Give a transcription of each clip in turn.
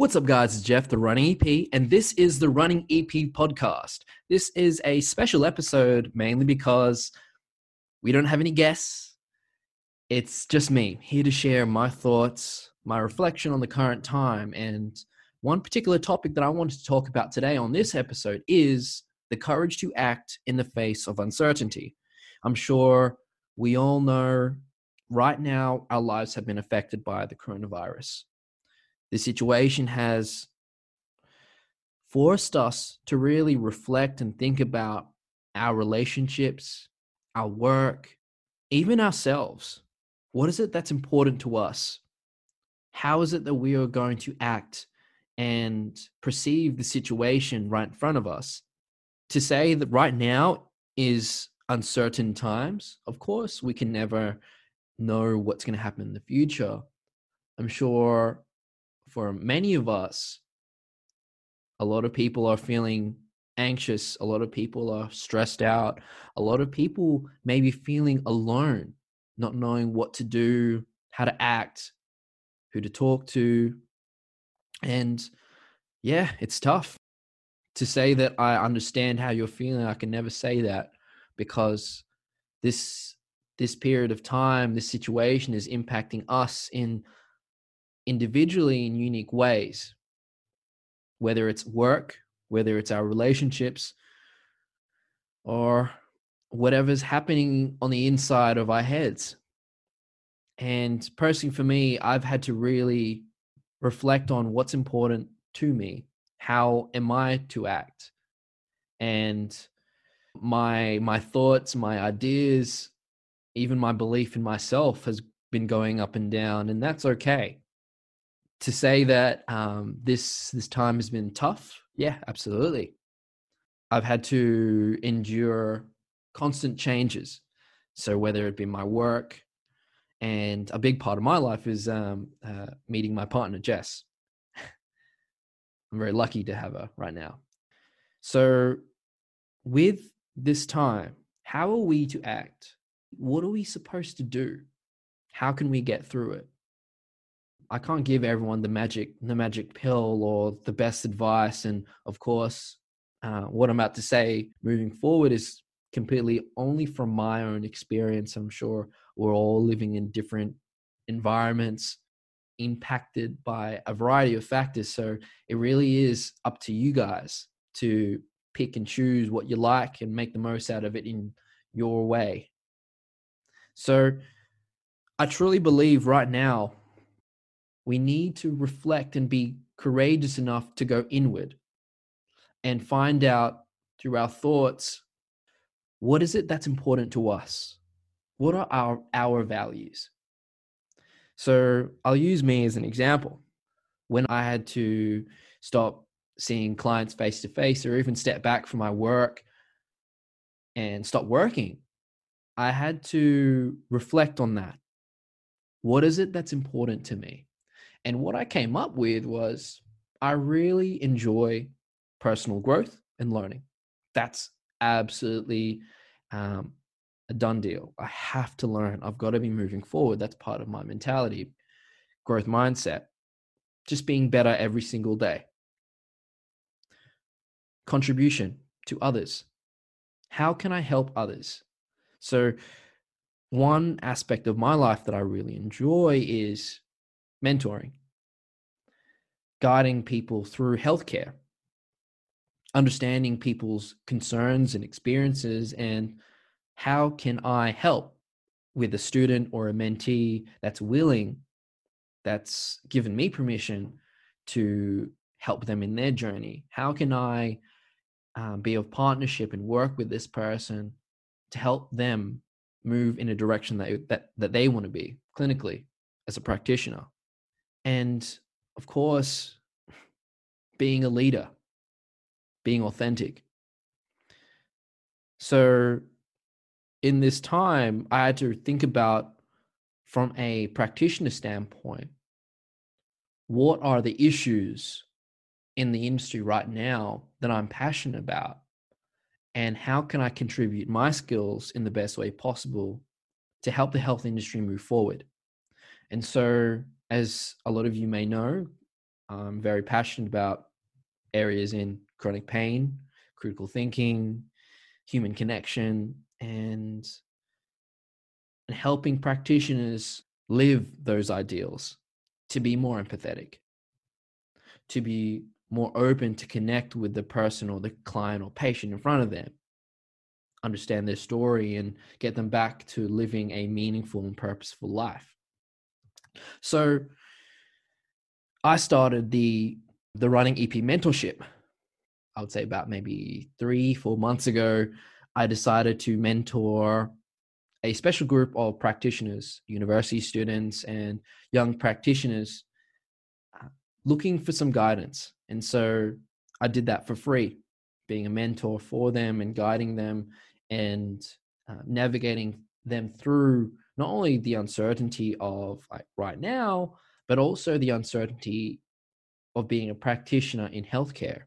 What's up, guys? It's Jeff, the Running EP, and this is the Running EP podcast. This is a special episode mainly because we don't have any guests. It's just me here to share my thoughts, my reflection on the current time, and one particular topic that I wanted to talk about today on this episode is the courage to act in the face of uncertainty. I'm sure we all know right now our lives have been affected by the coronavirus the situation has forced us to really reflect and think about our relationships, our work, even ourselves. What is it that's important to us? How is it that we are going to act and perceive the situation right in front of us? To say that right now is uncertain times, of course, we can never know what's going to happen in the future. I'm sure for many of us, a lot of people are feeling anxious. A lot of people are stressed out. A lot of people may be feeling alone, not knowing what to do, how to act, who to talk to. And yeah, it's tough to say that I understand how you're feeling. I can never say that because this this period of time, this situation is impacting us in individually in unique ways, whether it's work, whether it's our relationships, or whatever's happening on the inside of our heads. And personally, for me, I've had to really reflect on what's important to me. How am I to act? And my my thoughts, my ideas, even my belief in myself has been going up and down, and that's okay to say that um, this this time has been tough, yeah, absolutely. I've had to endure constant changes. So whether it be my work, and a big part of my life is um, uh, meeting my partner Jess. I'm very lucky to have her right now. So with this time, how are we to act? What are we supposed to do? How can we get through it? I can't give everyone the magic the magic pill or the best advice. And of course, uh, what I'm about to say moving forward is completely only from my own experience. I'm sure we're all living in different environments, impacted by a variety of factors. So it really is up to you guys to pick and choose what you like and make the most out of it in your way. So I truly believe right now we need to reflect and be courageous enough to go inward and find out through our thoughts what is it that's important to us? What are our our values? So i'll use me as an example. When i had to stop seeing clients face to face or even step back from my work and stop working i had to reflect on that. What is it that's important to me and what I came up with was I really enjoy personal growth and learning. That's absolutely um, a done deal. I have to learn. I've got to be moving forward. That's part of my mentality, growth mindset, just being better every single day. Contribution to others. How can I help others? So, one aspect of my life that I really enjoy is mentoring, guiding people through healthcare, understanding people's concerns and experiences, and how can I help with a student or a mentee that's willing, that's given me permission to help them in their journey? How can I um, be of partnership and work with this person to help them move in a direction that, that, that they want to be clinically as a practitioner? And of course, being a leader, being authentic. So, in this time, I had to think about from a practitioner standpoint what are the issues in the industry right now that I'm passionate about? And how can I contribute my skills in the best way possible to help the health industry move forward? And so as a lot of you may know, I'm very passionate about areas in chronic pain, critical thinking, human connection, and and helping practitioners live those ideals to be more empathetic, to be more open to connect with the person or the client or patient in front of them, understand their story, and get them back to living a meaningful and purposeful life. So I started the the running EP mentorship. I would say about maybe three, four months ago. I decided to mentor a special group of practitioners, university students, and young practitioners uh, looking for some guidance. And so I did that for free, being a mentor for them and guiding them and uh, navigating them through not only the uncertainty of like right now, but also the uncertainty of being a practitioner in healthcare.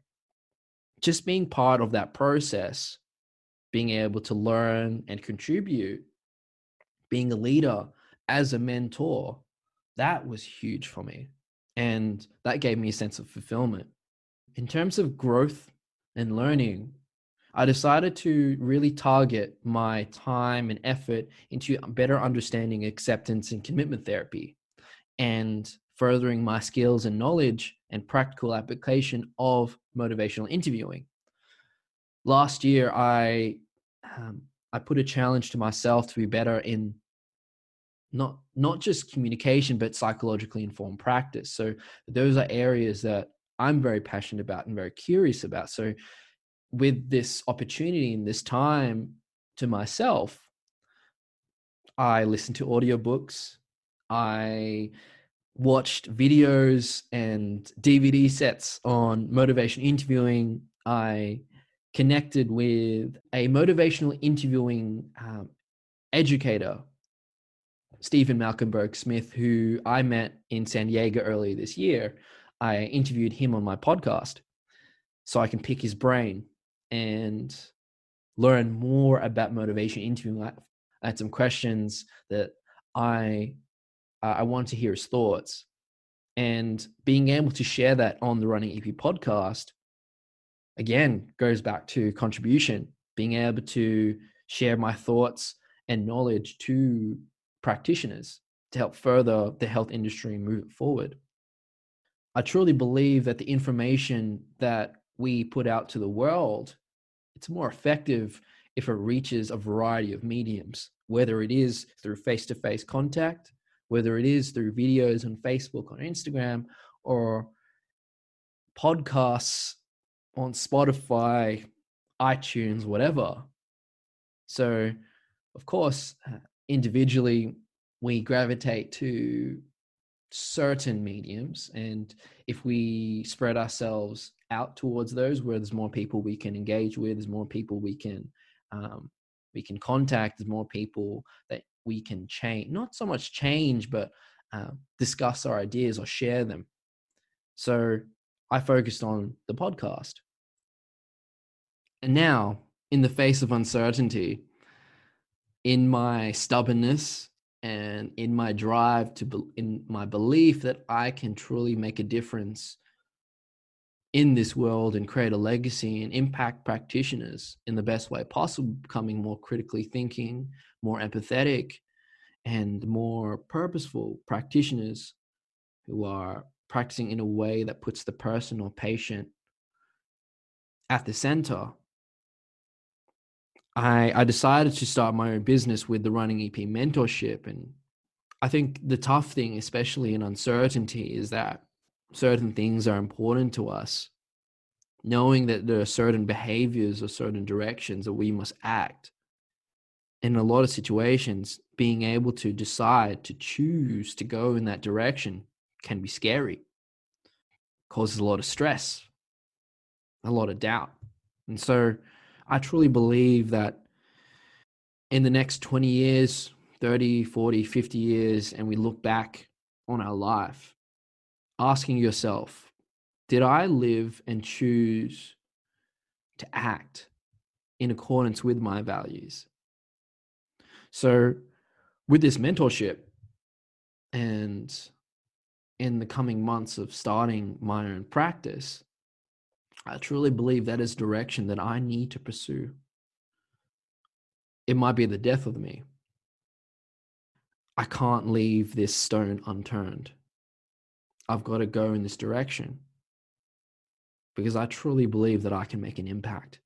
Just being part of that process, being able to learn and contribute being a leader as a mentor, that was huge for me. And that gave me a sense of fulfillment. In terms of growth and learning, I decided to really target my time and effort into better understanding acceptance and commitment therapy and furthering my skills and knowledge and practical application of motivational interviewing. Last year, I um, I put a challenge to myself to be better in not not just communication but psychologically informed practice so those are areas that i'm very passionate about and very curious about so with this opportunity and this time to myself i listened to audiobooks. I watched videos and dvd sets on motivation interviewing. I connected with a motivational interviewing um, educator Stephen Malcolm Berg-Smith, who I met in San Diego earlier this year. I interviewed him on my podcast so I can pick his brain and learn more about motivation interviewing. Life. I had some questions that I I want to hear his thoughts, and being able to share that on the Running EP podcast again goes back to contribution. Being able to share my thoughts and knowledge to practitioners to help further the health industry move it forward. I truly believe that the information that we put out to the world, it's more effective if it reaches a variety of mediums, whether it is through face-to-face contact, whether it is through videos on Facebook or Instagram, or podcasts on Spotify, iTunes, whatever. So, of course, uh, individually we gravitate to certain mediums and if we spread ourselves out towards those where there's more people we can engage with there's more people we can um, we can contact there's more people that we can change not so much change but uh, discuss our ideas or share them. So i focused on the podcast. And now in the face of uncertainty in my stubbornness and in my drive to be, in my belief that I can truly make a difference in this world and create a legacy and impact practitioners in the best way possible, becoming more critically thinking, more empathetic, and more purposeful practitioners who are practicing in a way that puts the person or patient at the center I, I decided to start my own business with the running EP mentorship. And I think the tough thing, especially in uncertainty, is that certain things are important to us. Knowing that there are certain behaviors or certain directions that we must act. In a lot of situations, being able to decide to choose to go in that direction can be scary, causes a lot of stress, a lot of doubt. And so, I truly believe that in the next 20 years, 30, 40, 50 years, and we look back on our life, asking yourself, did I live and choose to act in accordance with my values? So, with this mentorship and in the coming months of starting my own practice, I truly believe that is direction that I need to pursue. It might be the death of me. I can't leave this stone unturned. I've got to go in this direction because I truly believe that I can make an impact.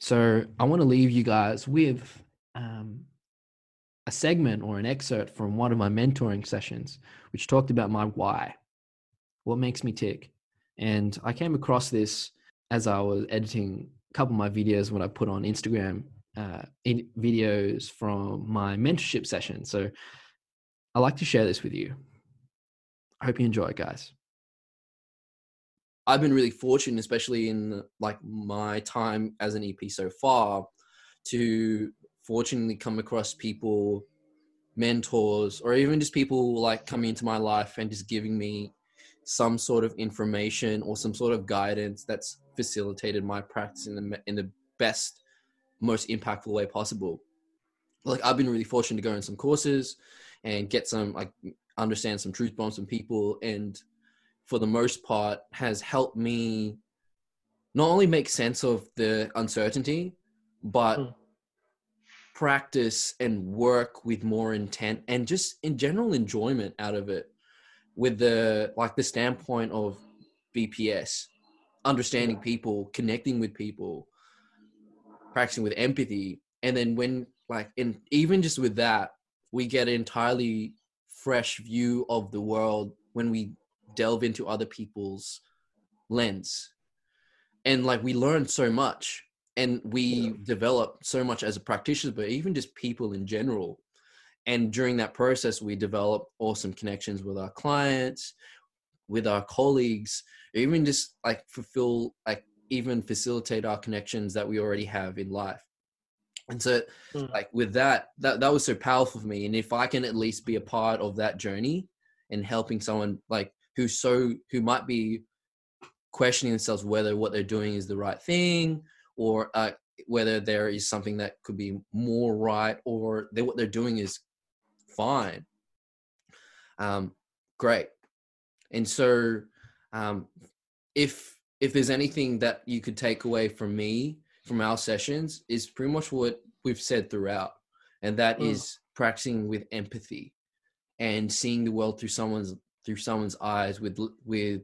So I want to leave you guys with um, a segment or an excerpt from one of my mentoring sessions, which talked about my why, what makes me tick. And I came across this as I was editing a couple of my videos when I put on Instagram uh, in videos from my mentorship session. So I like to share this with you. I hope you enjoy it, guys. I've been really fortunate, especially in like my time as an EP so far, to fortunately come across people, mentors, or even just people like coming into my life and just giving me some sort of information or some sort of guidance that's facilitated my practice in the in the best, most impactful way possible. Like I've been really fortunate to go in some courses and get some like understand some truth bombs from people and for the most part has helped me not only make sense of the uncertainty but mm. practice and work with more intent and just in general enjoyment out of it with the like the standpoint of bps understanding yeah. people connecting with people practicing with empathy and then when like in even just with that we get an entirely fresh view of the world when we delve into other people's lens and like we learn so much and we yeah. develop so much as a practitioner but even just people in general and during that process we develop awesome connections with our clients with our colleagues even just like fulfill like even facilitate our connections that we already have in life and so mm. like with that that that was so powerful for me and if i can at least be a part of that journey and helping someone like who's so who might be questioning themselves whether what they're doing is the right thing or uh, whether there is something that could be more right or they, what they're doing is fine um, great and so um, if if there's anything that you could take away from me from our sessions is pretty much what we've said throughout and that mm. is practicing with empathy and seeing the world through someone's through someone's eyes with with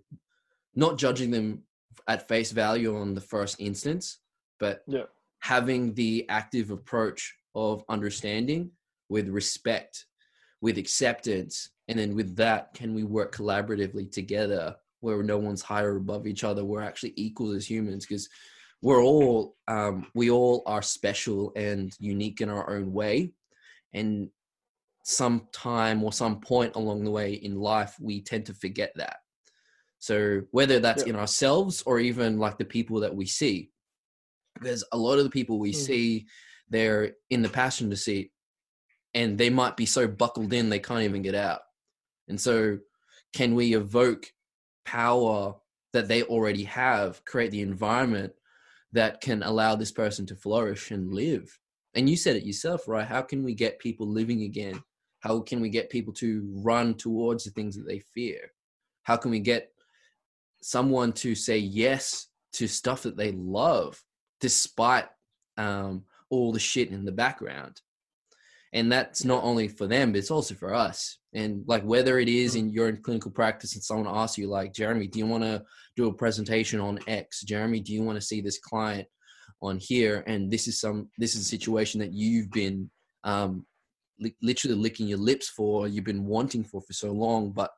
not judging them at face value on the first instance, but yeah. having the active approach of understanding with respect, with acceptance, and then with that, can we work collaboratively together where no one's higher above each other? We're actually equals as humans because we're all um, we all are special and unique in our own way, and some time or some point along the way in life, we tend to forget that. So whether that's yeah. in ourselves or even like the people that we see, because a lot of the people we mm. see, they're in the passenger seat and they might be so buckled in they can't even get out. And so can we evoke power that they already have, create the environment that can allow this person to flourish and live? And you said it yourself, right? How can we get people living again how can we get people to run towards the things that they fear? How can we get someone to say yes to stuff that they love despite um, all the shit in the background? And that's not only for them, but it's also for us. And like whether it is in your clinical practice and someone asks you, like, Jeremy, do you want to do a presentation on X? Jeremy, do you want to see this client on here? And this is some this is a situation that you've been um, li- literally licking your lips for you've been wanting for for so long but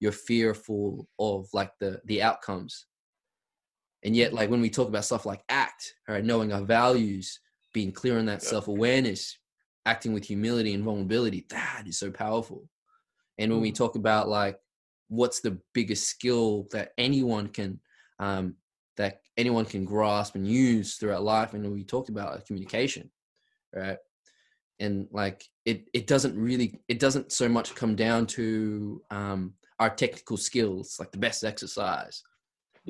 you're fearful of like the the outcomes and yet like when we talk about stuff like act right knowing our values being clear on that self-awareness acting with humility and vulnerability that is so powerful. And when we mm. talk about like what's the biggest skill that anyone can um, that anyone can grasp and use throughout life and we talked about like, communication right? And like it it doesn't really it doesn't so much come down to um, our technical skills like the best exercise.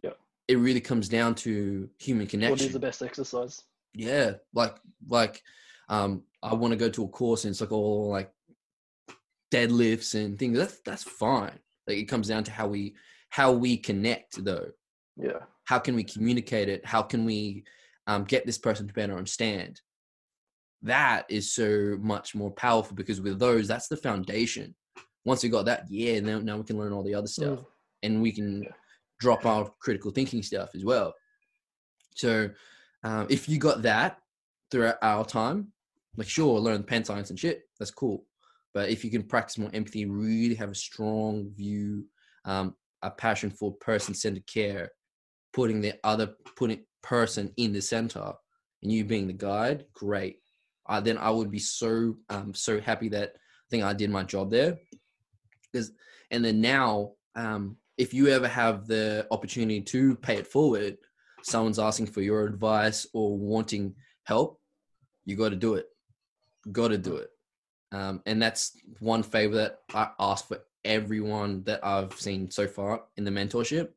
Yeah it really comes down to human connection what is the best exercise? Yeah like like um i want to go to a course and it's like all like deadlifts and things that's that's fine. Like it comes down to how we how we connect though. Yeah. How can we communicate it? How can we um, get this person to better understand? That is so much more powerful because with those that's the foundation. Once we got that yeah now, now we can learn all the other stuff Mm. and we can Yeah. drop our critical thinking stuff as well. So um, if you got that throughout our time like sure learn pain science and shit that's cool. But if you can practice more empathy really have a strong view um, a passion for person-centered care putting the other putting person in the center and you being the guide great. Uh, then i would be so um, so happy that i think i did my job there. Because and then now um, if you ever have the opportunity to pay it forward someone's asking for your advice or wanting help you got to do it got to do it um, and that's one favor that i ask for everyone that i've seen so far in the mentorship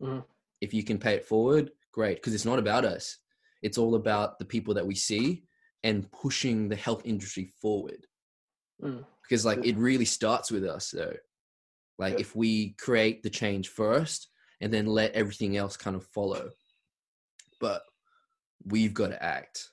Mhm. if you can pay it forward great because it's not about us it's all about the people that we see and pushing the health industry forward Mm. because like Yeah. it really starts with us though like Yeah. if we create the change first and then let everything else kind of follow but we've got to act